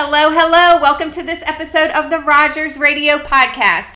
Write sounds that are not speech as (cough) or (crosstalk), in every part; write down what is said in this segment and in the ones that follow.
Hello, hello. Welcome to this episode of the Rogers Radio Podcast.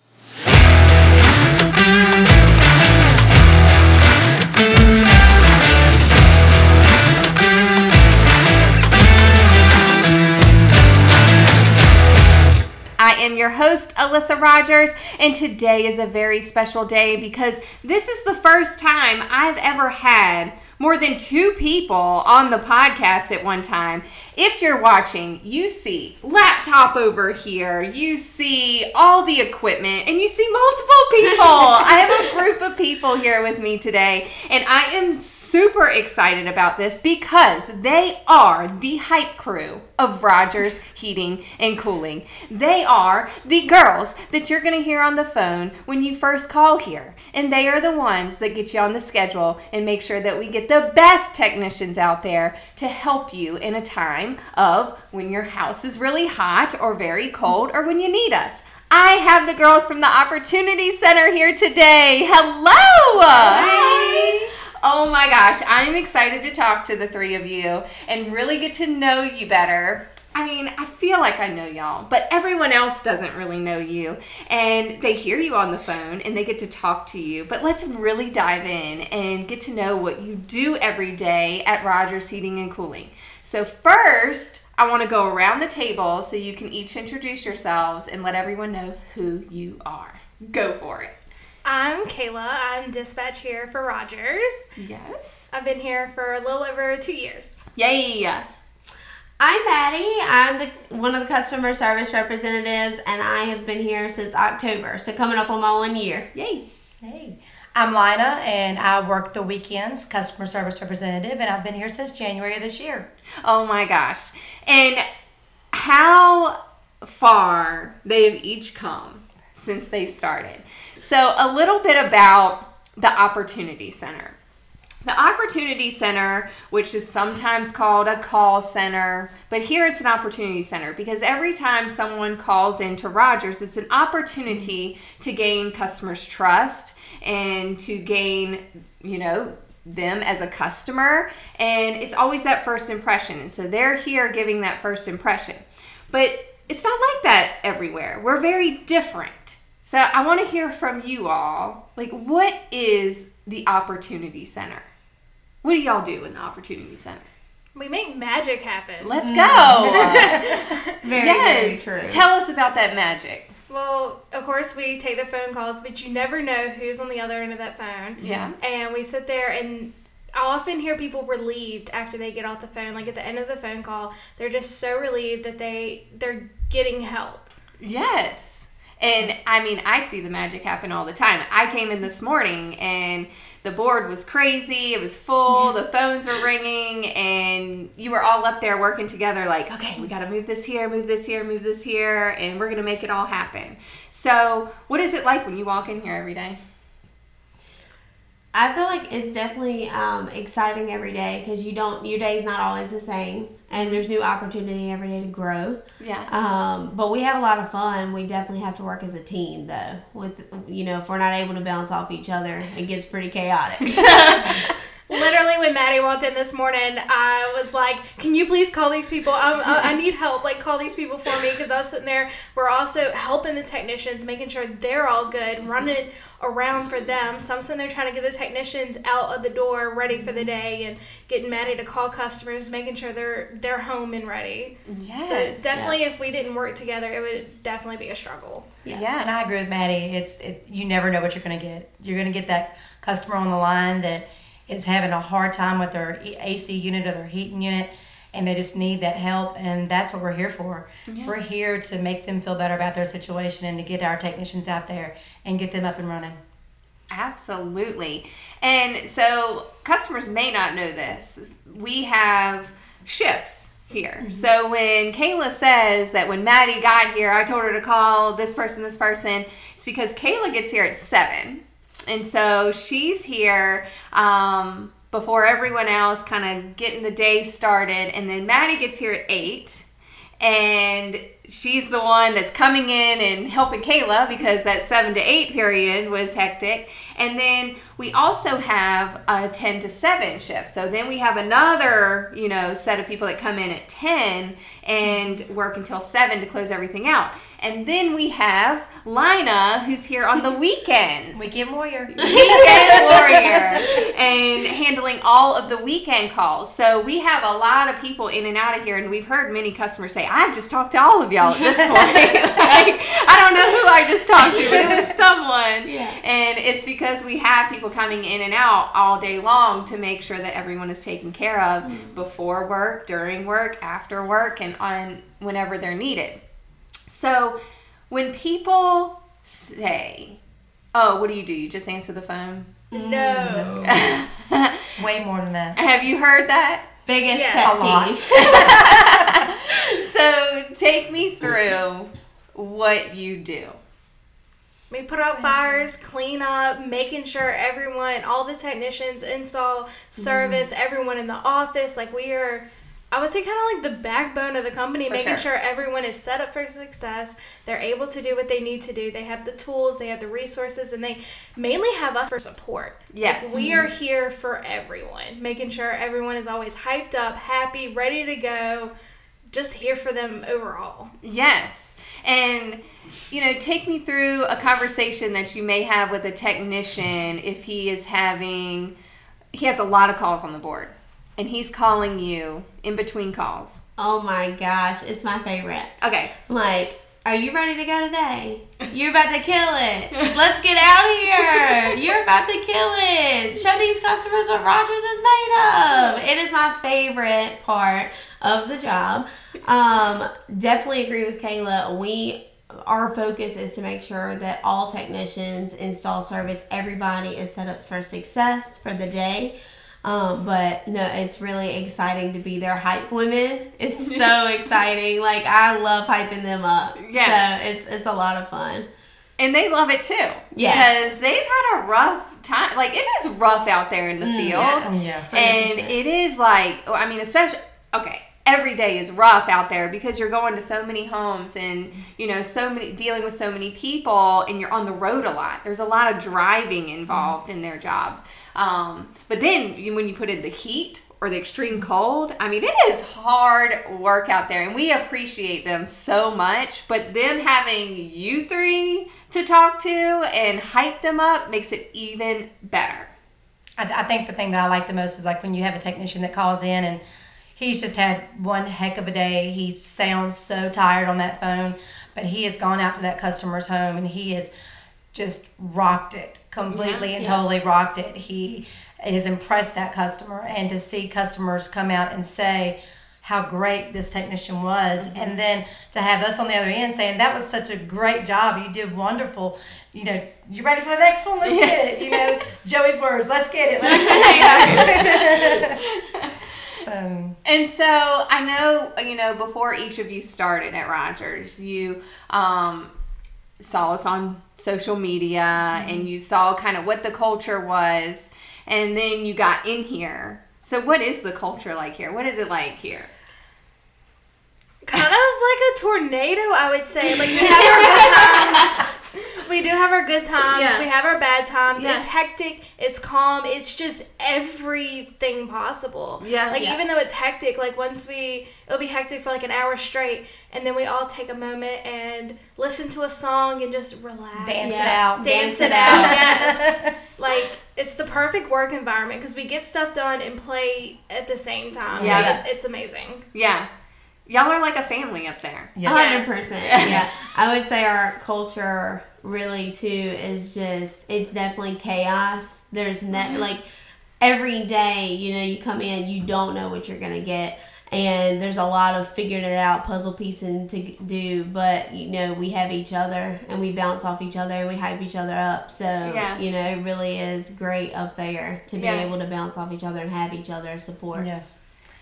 I am your host, Alyssa Rogers, and today is a very special day because this is the first time I've ever had more than two people on the podcast at one time. If you're watching, you see laptop over here, you see all the equipment, and you see multiple people. (laughs) I have a group of people here with me today, and I am super excited about this because they are the hype crew of Rogers Heating and Cooling. They are the girls that you're going to hear on the phone when you first call here, and they are the ones that get you on the schedule and make sure that we get the best technicians out there to help you in a time of when your house is really hot or very cold or when you need us. I have the girls from the Opportunity Center here today. Hello! Hi. Oh my gosh, I'm excited to talk to the three of you and really get to know you better. I mean, I feel like I know y'all, but everyone else doesn't really know you. And they hear you on the phone and they get to talk to you. But let's really dive in and get to know what you do every day at Rogers Heating and Cooling. So, first, I want to go around the table so you can each introduce yourselves and let everyone know who you are. Go for it. I'm Kayla. I'm dispatch here for Rogers. Yes. I've been here for a little over two years. Yay. I'm Maddie. I'm the one of the customer service representatives, and I have been here since October. So coming up on my one year. Yay. Hey, I'm Lina, and I work the weekends, customer service representative, and I've been here since January of this year. Oh my gosh. And how far they have each come since they started. So, a little bit about the Opportunity Center. The Opportunity Center, which is sometimes called a call center, but here it's an opportunity center because every time someone calls into Rogers, it's an opportunity to gain customers' trust and to gain, you know, them as a customer. And it's always that first impression. And so they're here giving that first impression. But it's not like that everywhere. We're very different. So I want to hear from you all. Like, what is the Opportunity Center? What do y'all do in the Opportunity Center? We make magic happen. Let's mm. go. (laughs) Very, yes. very true. Tell us about that magic. well, of course, we take the phone calls, but you never know who's on the other end of that phone. Yeah. And we sit there and I often hear people relieved after they get off the phone. Like at the end of the phone call, they're just so relieved that they they're getting help. Yes. And I mean, I see the magic happen all the time. I came in this morning and the board was crazy. It was full. The phones were ringing, and you were all up there working together, like, okay, we got to move this here, move this here, move this here, and we're going to make it all happen. So, what is it like when you walk in here every day? I feel like it's definitely um, exciting every day because you don't your day's not always the same, and there's new opportunity every day to grow. Yeah. Um, but we have a lot of fun. We definitely have to work as a team, though. With you know, if we're not able to bounce off each other, it gets pretty chaotic. (laughs) (laughs) Literally, when Maddie walked in this morning, I was like, "Can you please call these people? I, I, I need help. Like, call these people for me." Because I was sitting there. We're also helping the technicians, making sure they're all good, running around for them. So I'm sitting there trying to get the technicians out of the door, ready for the day, and getting Maddie to call customers, making sure they're they're home and ready. yes. So definitely, if we didn't work together, it would definitely be a struggle. yeah. And I agree with Maddie. It's, it's you never know what you're going to get. You're going to get that customer on the line that is having a hard time with their AC unit or their heating unit, and they just need that help. And that's what we're here for. We're here to make them feel better about their situation and to get our technicians out there and get them up and running. Absolutely. And so customers may not know this. We have shifts here. Mm-hmm. So when Kayla says that when Maddie got here, I told her to call this person, this person, it's because Kayla gets here at seven. And so she's here um, before everyone else, kind of getting the day started. And then Maddie gets here at eight. And she's the one that's coming in and helping Kayla because that seven to eight period was hectic. And then we also have a 10 to 7 shift. So then we have another, you know, set of people that come in at 10 and work until 7 to close everything out. And then we have Lina, who's here on the (laughs) weekends. Weekend warrior. weekend (laughs) warrior and handling all of the weekend calls. So we have a lot of people in and out of here, and we've heard many customers say, "I've just talked to all of y'all at this point." (laughs) like, I don't know who I just talked to, but it was someone. Yeah. And it's because we have people coming in and out all day long to make sure that everyone is taken care of mm-hmm. before work, during work, after work, and on whenever they're needed. So when people say, "Oh, what do you do? You just answer the phone?" No. (laughs) Way more than that. Have you heard that? Biggest Yeah. pet peeve. (laughs) So take me through what you do. We put out fires, clean up, making sure everyone, all the technicians, install, mm-hmm. service, everyone in the office, like we are, I would say, kind of like the backbone of the company, For making sure. sure everyone is set up for success. They're able to do what they need to do. They have the tools, they have the resources, and they mainly have us for support. Like, Yes. we are here for everyone, making sure everyone is always hyped up, happy, ready to go. Just here for them overall. Yes. And, you know, take me through a conversation that you may have with a technician if he is having, he has a lot of calls on the board and he's calling you in between calls. Oh my gosh, it's my favorite. Okay. Like, are you ready to go today? (laughs) You're about to kill it. Let's get out of here. You're about to kill it. Show these customers what Rogers is made of. It is my favorite part of the job. Um, definitely agree with Kayla. We our focus is to make sure that all technicians install service everybody is set up for success for the day um, but no it's really exciting to be their hype women it's (laughs) so exciting like i love hyping them up Yes. so it's it's a lot of fun And they love it too. Yes. Because they've had a rough time. Like, it is rough out there in the Mm, field. Yes. and it is like i mean especially okay every day is rough out there because you're going to so many homes and you know so many dealing with so many people and you're on the road a lot there's a lot of driving involved in their jobs um, but then when you put in the heat or the extreme cold i mean it is hard work out there and we appreciate them so much but them having you three to talk to and hype them up makes it even better I, I think the thing that I like the most is like when you have a technician that calls in and he's just had one heck of a day. He sounds so tired on that phone, but he has gone out to that customer's home and he has just rocked it completely Yeah, and yeah. totally rocked it. He has impressed that customer and to see customers come out and say how great this technician was and then to have us on the other end saying that was such a great job. You did wonderful. You know you ready for the next one? Let's get it. You know (laughs) (laughs) joey's words let's get it. (laughs) So And so I know, you know, before each of you started at Rogers, you um, saw us on social media and mm-hmm. you saw kind of what the culture was, and then you got in here. So, what is the culture like here? What is it like here? kind of like a tornado, I would say. Like we have our good times. We do have our good times. Yeah. We have our bad times. Yeah. It's hectic. It's calm. It's just everything possible. Yeah. Like Yeah. even though it's hectic, like once we it'll be hectic for like an hour straight, and then we all take a moment and listen to a song and just relax. dance it out Dance, Dance it it out. out. (laughs) yes. Like it's the perfect work environment because we get stuff done and play at the same time. Yeah. Like, it's amazing. Yeah. Y'all are like a family up there. yes. hundred percent. Yes. Yes, (laughs) I would say our culture really too is just it's definitely chaos. There's ne- like every day, you know, you come in, you don't know what you're gonna get, and there's a lot of figuring it out, puzzle piecing to do. But you know, we have each other, and we bounce off each other, and we hype each other up. So Yeah. you know, it really is great up there to be Yeah. able to bounce off each other and have each other support. Yes,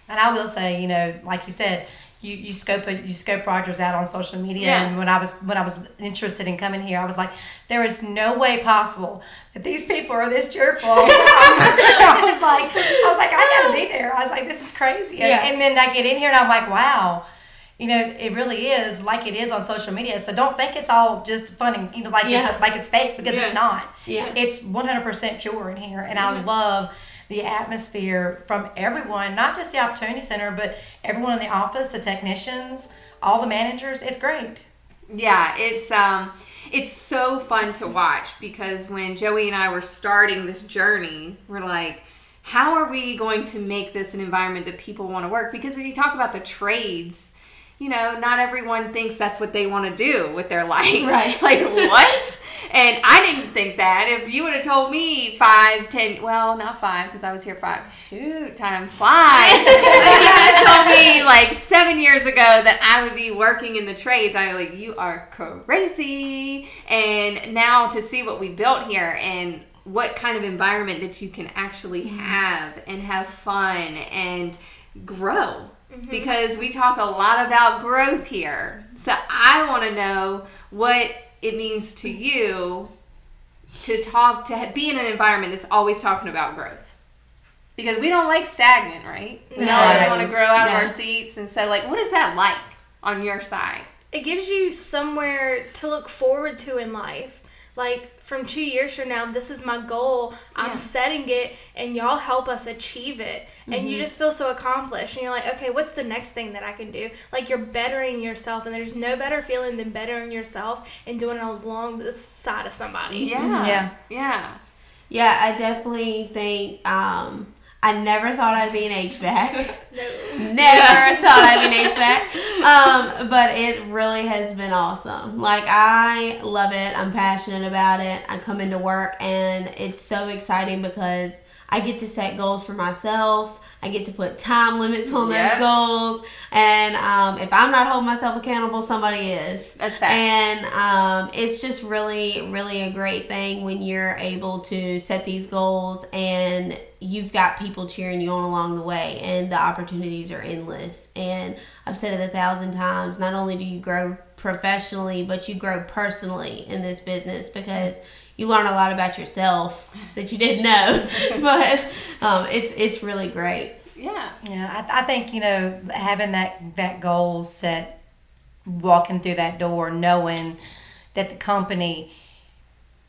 and I will say, you know, like you said, you you scope you scope Rogers out on social media, Yeah. and when I was when I was interested in coming here, I was like, there is no way possible that these people are this cheerful. (laughs) I was like, I was like, I gotta be there. I was like, this is crazy, and, Yeah. and then I get in here and I'm like, wow. You know, it really is like it is on social media. So don't think it's all just fun and you know, like Yeah. it's like it's fake because Yeah. it's not. Yeah. It's 100% pure in here, and I mm-hmm. love the atmosphere from everyone, not just the opportunity center, but everyone in the office, the technicians, all the managers. It's great. Yeah, it's um it's so fun to watch because when Joey and I were starting this journey, we're like how are we going to make this an environment that people want to work because when you talk about the trades, you know, not everyone thinks that's what they want to do with their life. Right. (laughs) like what? And I didn't think that. If you would have told me five, ten, well, not five because I was here five. Shoot, times five. (laughs) if you would have told me like seven years ago that I would be working in the trades, I was like, you are crazy. And now to see what we built here and what kind of environment that you can actually mm-hmm. have and have fun and grow Mm-hmm. because we talk a lot about growth here. So I want to know what it means to you to talk to be in an environment that's always talking about growth. Because we don't like stagnant, right? We No. always Right. want to grow out of our seats. And so, like, what is that like on your side? it gives you somewhere to look forward to in life. Like from two years from now, this is my goal. I'm Yeah. setting it, and y'all help us achieve it. And you just feel so accomplished. And you're like, okay, what's the next thing that I can do? Like you're bettering yourself, and there's no better feeling than bettering yourself and doing it along the side of somebody. Yeah. Yeah. Yeah. Yeah, I definitely think um, I never thought I'd be an HVAC. (laughs) No. Never (laughs) thought I'd be an HVAC. Um, but it really has been awesome. Like I love it. I'm passionate about it. I come into work and it's so exciting because I get to set goals for myself. I get to put time limits on Yep. those goals. And um, if I'm not holding myself accountable, somebody is. That's fact. And um, it's just really, really a great thing when you're able to set these goals and you've got people cheering you on along the way, and the opportunities are endless. And I've said it a thousand times not only do you grow professionally, but you grow personally in this business because you learn a lot about yourself that you didn't know. (laughs) but um, it's, it's really great. Yeah. Yeah, I, I think you know having that that goal set, walking through that door, knowing that the company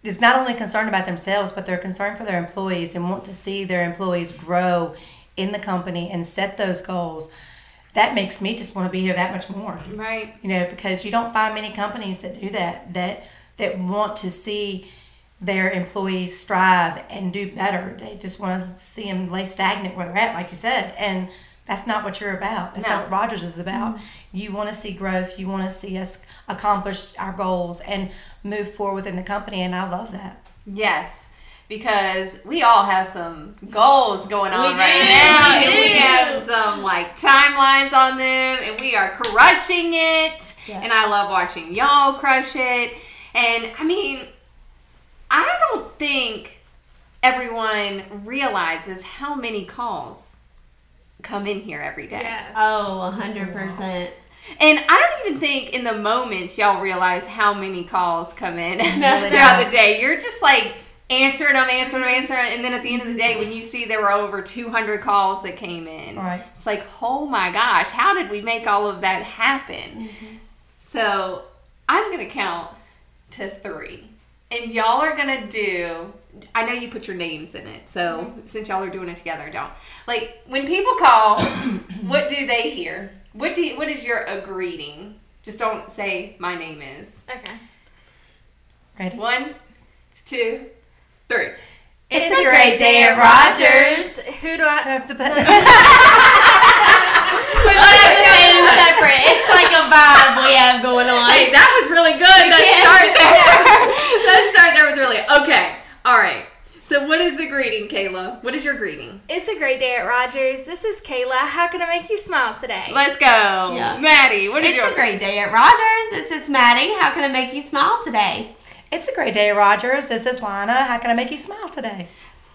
is not only concerned about themselves, but they're concerned for their employees and want to see their employees grow in the company and set those goals. That makes me just want to be here that much more Right. you know because you don't find many companies that do that that that want to see their employees strive and do better they just want to see them lay stagnant where they're at like you said and that's not what you're about that's No. not what rogers is about mm-hmm. you want to see growth you want to see us accomplish our goals and move forward within the company and i love that Yes, because we all have some goals going on We right do, now, we and we have some like timelines on them, and we are crushing it. Yeah. And I love watching y'all crush it. And I mean, I don't think everyone realizes how many calls come in here every day. Yes. Oh, 100%. And I don't even think in the moments y'all realize how many calls come in (laughs) No, throughout no. the day. You're just like answering them, answering them, answering them. And then at the end of the day, when you see there were over 200 calls that came in, Right. it's like, oh my gosh, how did we make all of that happen? So I'm going to count to three. And y'all are going to do. I know you put your names in it, so mm-hmm. since y'all are doing it together, don't. Like when people call, (coughs) what do they hear? What do you, what is your a greeting? Just don't say my name is. Okay. ready One, two, three. It's, a great day at Rogers. Who do I? Have to put- (laughs) We don't have to say them separate. It's like a vibe we have going on. Hey, that was really good. That can't- start (laughs) there. that start there was really okay. All right. So what is the greeting, Kayla? What is your greeting? It's a great day at Rogers. This is Kayla. How can I make you smile today? Let's go, Yeah. Maddie. What is It's your It's a great day at Rogers. This is Maddie. How can I make you smile today? it's a great day rogers this is lana how can i make you smile today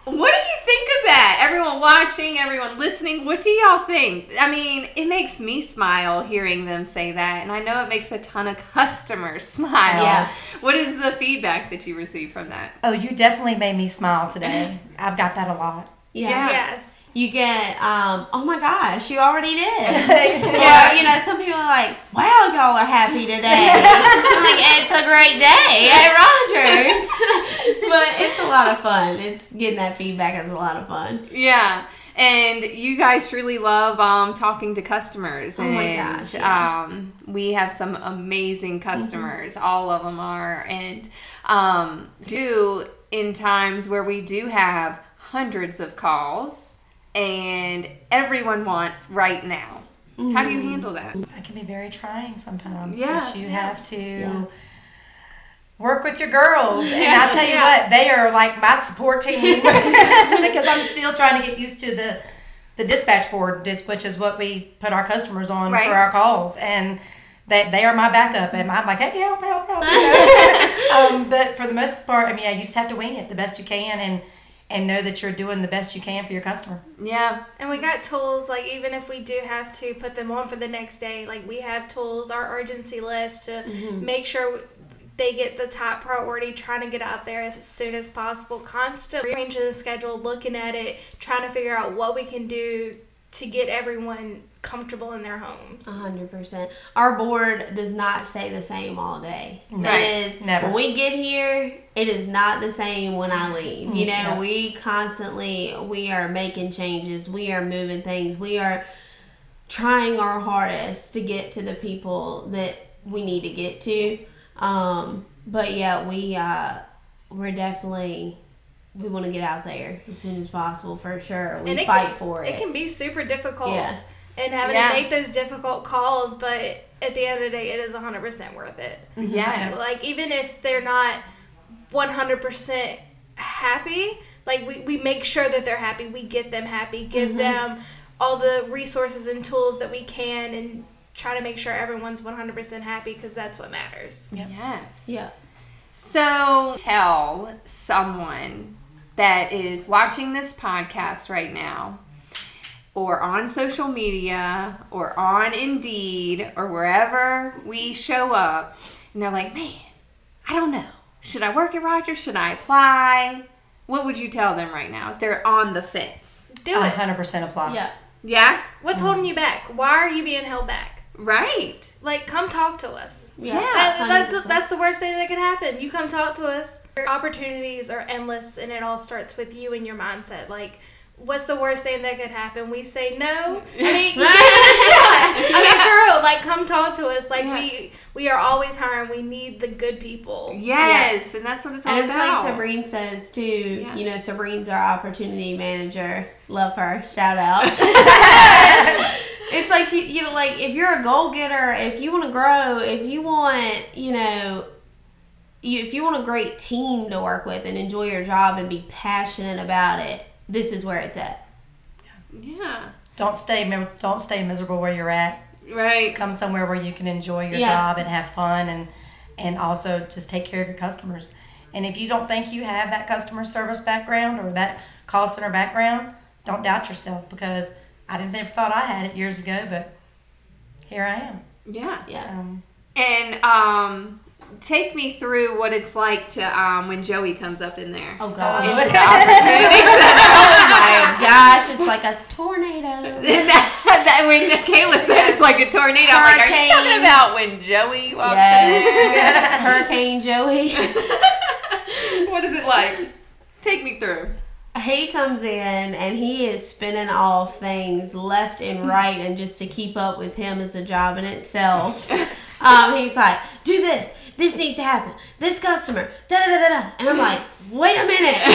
What do you think of that? Everyone watching, everyone listening, what do y'all think? I mean, it makes me smile hearing them say that, and I know it makes a ton of customers smile. Yes. What is the feedback that you receive from that? oh you definitely made me smile today (laughs) i've got that a lot Yeah. Yes. You get, um, oh my gosh, you already did. (laughs) Or, you know, some people are like, wow, y'all are happy today. (laughs) I'm like, it's a great day at Rogers. But it's a lot of fun. It's getting that feedback is a lot of fun. Yeah. And you guys truly love um, talking to customers. Oh my and, gosh, yeah. Um, we have some amazing customers. All of them are. And um, do in times where we do have hundreds of calls and everyone wants right now. How do you handle that? That can be very trying sometimes. Yeah. But you have to Yeah. Work with your girls. And I tell you Yeah. what, they are like my support team (laughs) because I'm still trying to get used to the the dispatch board, which is what we put our customers on Right. for our calls. And they, they are my backup. And I'm like, hey, help, help, help. you (laughs) know? um, but for the most part, I mean, yeah, you just have to wing it the best you can and and know that you're doing the best you can for your customer. Yeah. And we got tools like even if we do have to put them on for the next day, like we have tools, our urgency list to make sure they get the top priority, trying to get out there as soon as possible. constantly rearranging the schedule, looking at it, trying to figure out what we can do to get everyone comfortable in their homes. A hundred percent. Our board does not stay the same all day. Right. It is Never. when we get here. It is not the same when I leave. You mm, know, Yeah. we constantly we are making changes. We are moving things. We are trying our hardest to get to the people that we need to get to. Um, but yeah, we uh, we're definitely we want to get out there as soon as possible for sure. We And fight can- for it. It can be super difficult Yeah. and having Yeah. to make those difficult calls, but at the end of the day, it is 100% worth it. Yes. Like even if they're not 100% happy, like we, we make sure that they're happy. We get them happy, give Mm-hmm. them all the resources and tools that we can and try to make sure everyone's 100% happy because that's what matters. Yes. yeah. So tell someone that is watching this podcast right now, or on social media, or on Indeed, or wherever we show up, and they're like, man, I don't know. Should I work at Rogers? Should I apply? What would you tell them right now if they're on the fence? Do it. hundred percent apply. Yeah. Yeah? What's holding you back? Why are you being held back? Right. Like, come talk to us. Yeah. That, that's that's the worst thing that could happen. You come talk to us. Your opportunities are endless, and it all starts with you and your mindset. Like, what's the worst thing that could happen? We say no. I mean, you give it a (laughs) shot. I mean, for real. Like, come talk to us. Like, Yeah. we we are always hiring. We need the good people. Yes, and that's what it's all And it's like Sabrine says too. Yeah. You know, Sabrine's our opportunity manager. Love her. Shout out. (laughs) (laughs) it's like she, you know, like if you're a goal getter, if you want to grow, if you want, you know, you, if you want a great team to work with and enjoy your job and be passionate about it, this is where it's at. yeah. Don't stay don't stay miserable where you're at. Right. Come somewhere where you can enjoy your Yeah. job and have fun and and also just take care of your customers. And if you don't think you have that customer service background or that call center background, don't doubt yourself because I didn't ever thought I had it years ago, but here I am. Yeah. Yeah. Um, And um, take me through what it's like to um, when Joey comes up in there. Oh gosh. Into (laughs) the oh my gosh, it's like a tornado. (laughs) that, that when Kayla said it's like a tornado, I'm like, are you talking about when Joey walks Yes. (laughs) Hurricane Joey. what is it like? Take me through. He comes in and he is spinning off things left and (laughs) right and just to keep up with him is a job in itself. Um, he's like do this. This needs to happen. This customer. Da da da da da. And i'm like wait a minute (laughs)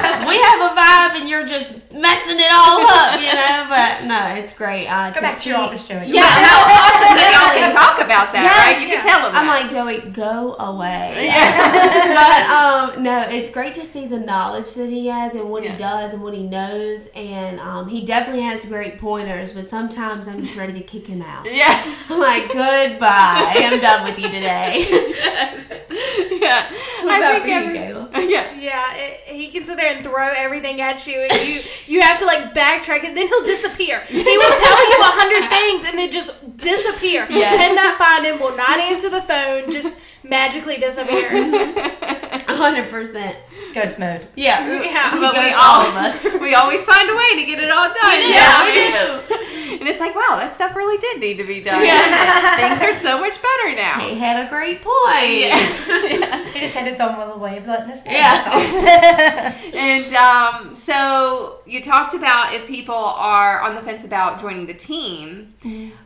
Like, we have a vibe and you're just messing it all up you know but no it's great uh, go back to your office, Joey. Yeah, how awesome that y'all can talk about that, Yes, right? You can tell them. I'm that. like, Joey, go away. Yeah. (laughs) but um, no, it's great to see the knowledge that he has and what Yeah. he does and what he knows. And um, he definitely has great pointers, but sometimes I'm just ready to kick him out. (laughs) yeah. I'm like, goodbye. I'm done with you today. yes. Yeah. What I think you, every- Kayla? (laughs) Yeah. Yeah, it, he can sit there and throw everything at you, and you you have to like backtrack, and then he'll disappear. He will tell you a hundred (laughs) things, and then just disappear. Yes. Cannot find him. Will not answer the phone. Just magically disappears. (laughs) hundred percent. Ghost mode. Yeah, Yeah. he But goes we all all- of us. we always find a way to get it all done. Yeah, we do. And it's like, wow, that stuff really did need to be done. Yeah. Things are so much better now. He had a great point. yeah. (laughs) He just had his own little way of letting us know. Yeah. That's all. (laughs) And um, so you talked about if people are on the fence about joining the team.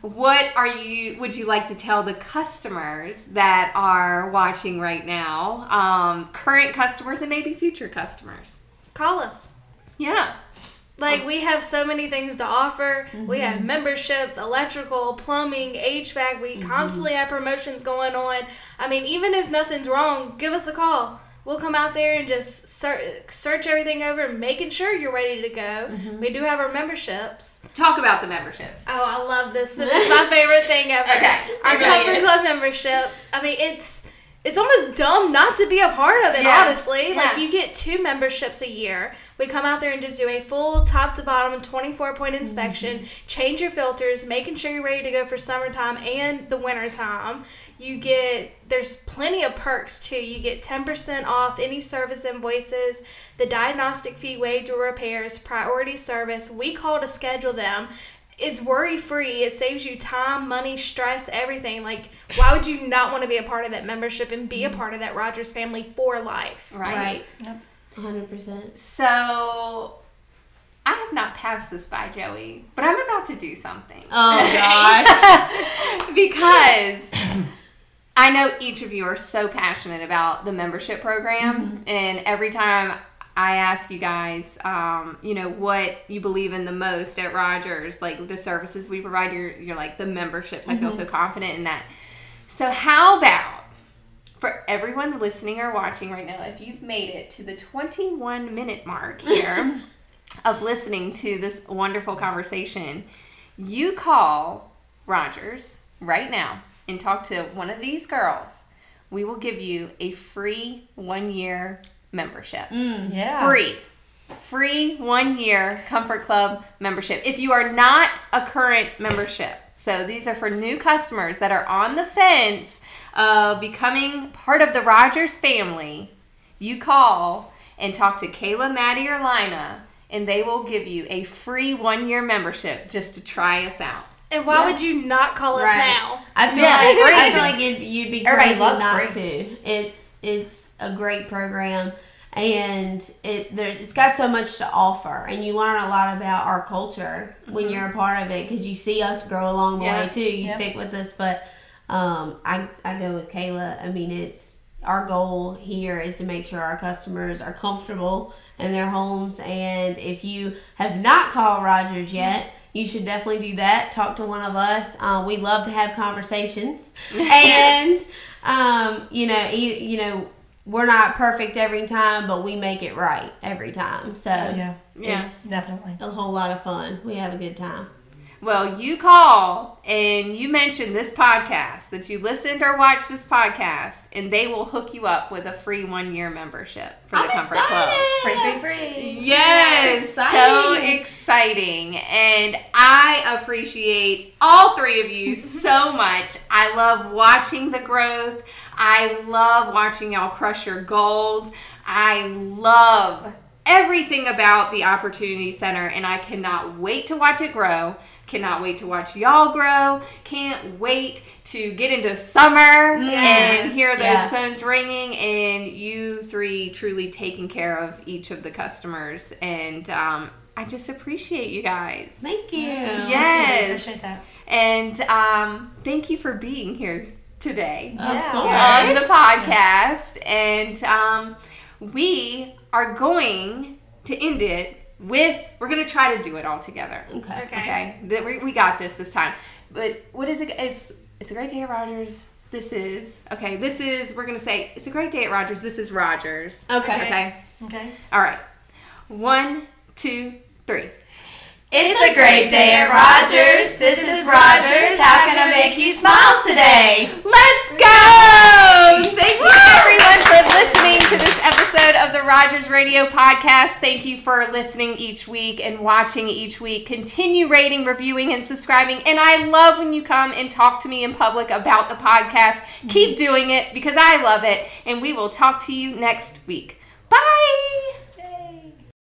What are you? Would you like to tell the customers that are watching right now, um, current customers and maybe future customers? Call us. Yeah. Like we have so many things to offer. We have mm-hmm. memberships, electrical, plumbing, HVAC. We mm-hmm. constantly have promotions going on. I mean, even if nothing's wrong, give us a call. We'll come out there and just search everything over, making sure you're ready to go. Mm-hmm. We do have our memberships. Talk about the memberships. Oh, I love this. This is (laughs) my favorite thing ever. Okay, Our really Comfort. Club memberships. I mean, it's it's almost dumb not to be a part of it, Yeah. honestly. Like you get two memberships a year. We come out there and just do a full top to bottom 24 point mm-hmm. inspection, change your filters, making sure you're ready to go for summertime and the wintertime. You get there's plenty of perks too. You get 10% off any service invoices, the diagnostic fee waived or repairs, priority service. We call to schedule them. It's worry free. It saves you time, money, stress, everything. Like, why would you not want to be a part of that membership and be a part of that Rogers family for life? Right. Right. Yep. 100%. So I have not passed this by Joey, but I'm about to do something. Oh, gosh. (laughs) because I know each of you are so passionate about the membership program, mm-hmm. and every time I ask you guys, um, you know, what you believe in the most at Rogers, like the services we provide, you're, you're like the memberships. I feel so confident in that. So, how about for everyone listening or watching right now, if you've made it to the 21 minute mark (laughs) here of listening to this wonderful conversation, you call Rogers right now and talk to one of these girls. We will give you a free one year membership. Mm, yeah. Free. Free one year Comfort Club membership. If you are not a current membership, so these are for new customers that are on the fence of becoming part of the Rogers family, you call and talk to Kayla, Maddie, or Lina, and they will give you a free one year membership just to try us out. And why would you not call us Right. now? I feel Yeah, like. I feel like you'd be crazy not free. to. It's it's a great program, and it there, it's got so much to offer, and you learn a lot about our culture when you're a part of it because you see us grow along the way too. You Yep. stick with us, but um, I I go with Kayla. I mean, it's our goal here is to make sure our customers are comfortable in their homes, and if you have not called Rogers yet. You should definitely do that. Talk to one of us. Uh, we love to have conversations, (laughs) and um, you know, you, you know, we're not perfect every time, but we make it right every time. So Yeah. Yeah. it's Definitely. a whole lot of fun. We have a good time. Well, you call and you mention this podcast that you listened or watched this podcast, and they will hook you up with a free one year membership for the I'm Comfort excited. Club. Free, free, free. Yes, so Exciting. exciting. And I appreciate all three of you (laughs) so much. I love watching the growth. I love watching y'all crush your goals. I love everything about the Opportunity Center, and I cannot wait to watch it grow. Cannot wait to watch y'all grow. Can't wait to get into summer and hear those Yeah. phones ringing and you three truly taking care of each of the customers. And um, I just appreciate you guys. Thank you. Yes. Appreciate that. And um, thank you for being here today Yeah. on the podcast. And um, we are going to end it with, we're going to try to do it all together. Okay. Okay. Okay, we, we got this this time. But what is it? It's it's a great day at Rogers. This is okay. This is we're gonna say it's a great day at Rogers. This is Rogers. Okay. Okay. Okay. All right. One, two, three. It's a great day at Rogers. This is Rogers. How can I make you smile today? Let's go! Thank you everyone for listening to this episode of the Rogers Radio Podcast. Thank you for listening each week and watching each week. Continue rating, reviewing, and subscribing. And I love when you come and talk to me in public about the podcast. Keep doing it because I love it. And we will talk to you next week. Bye.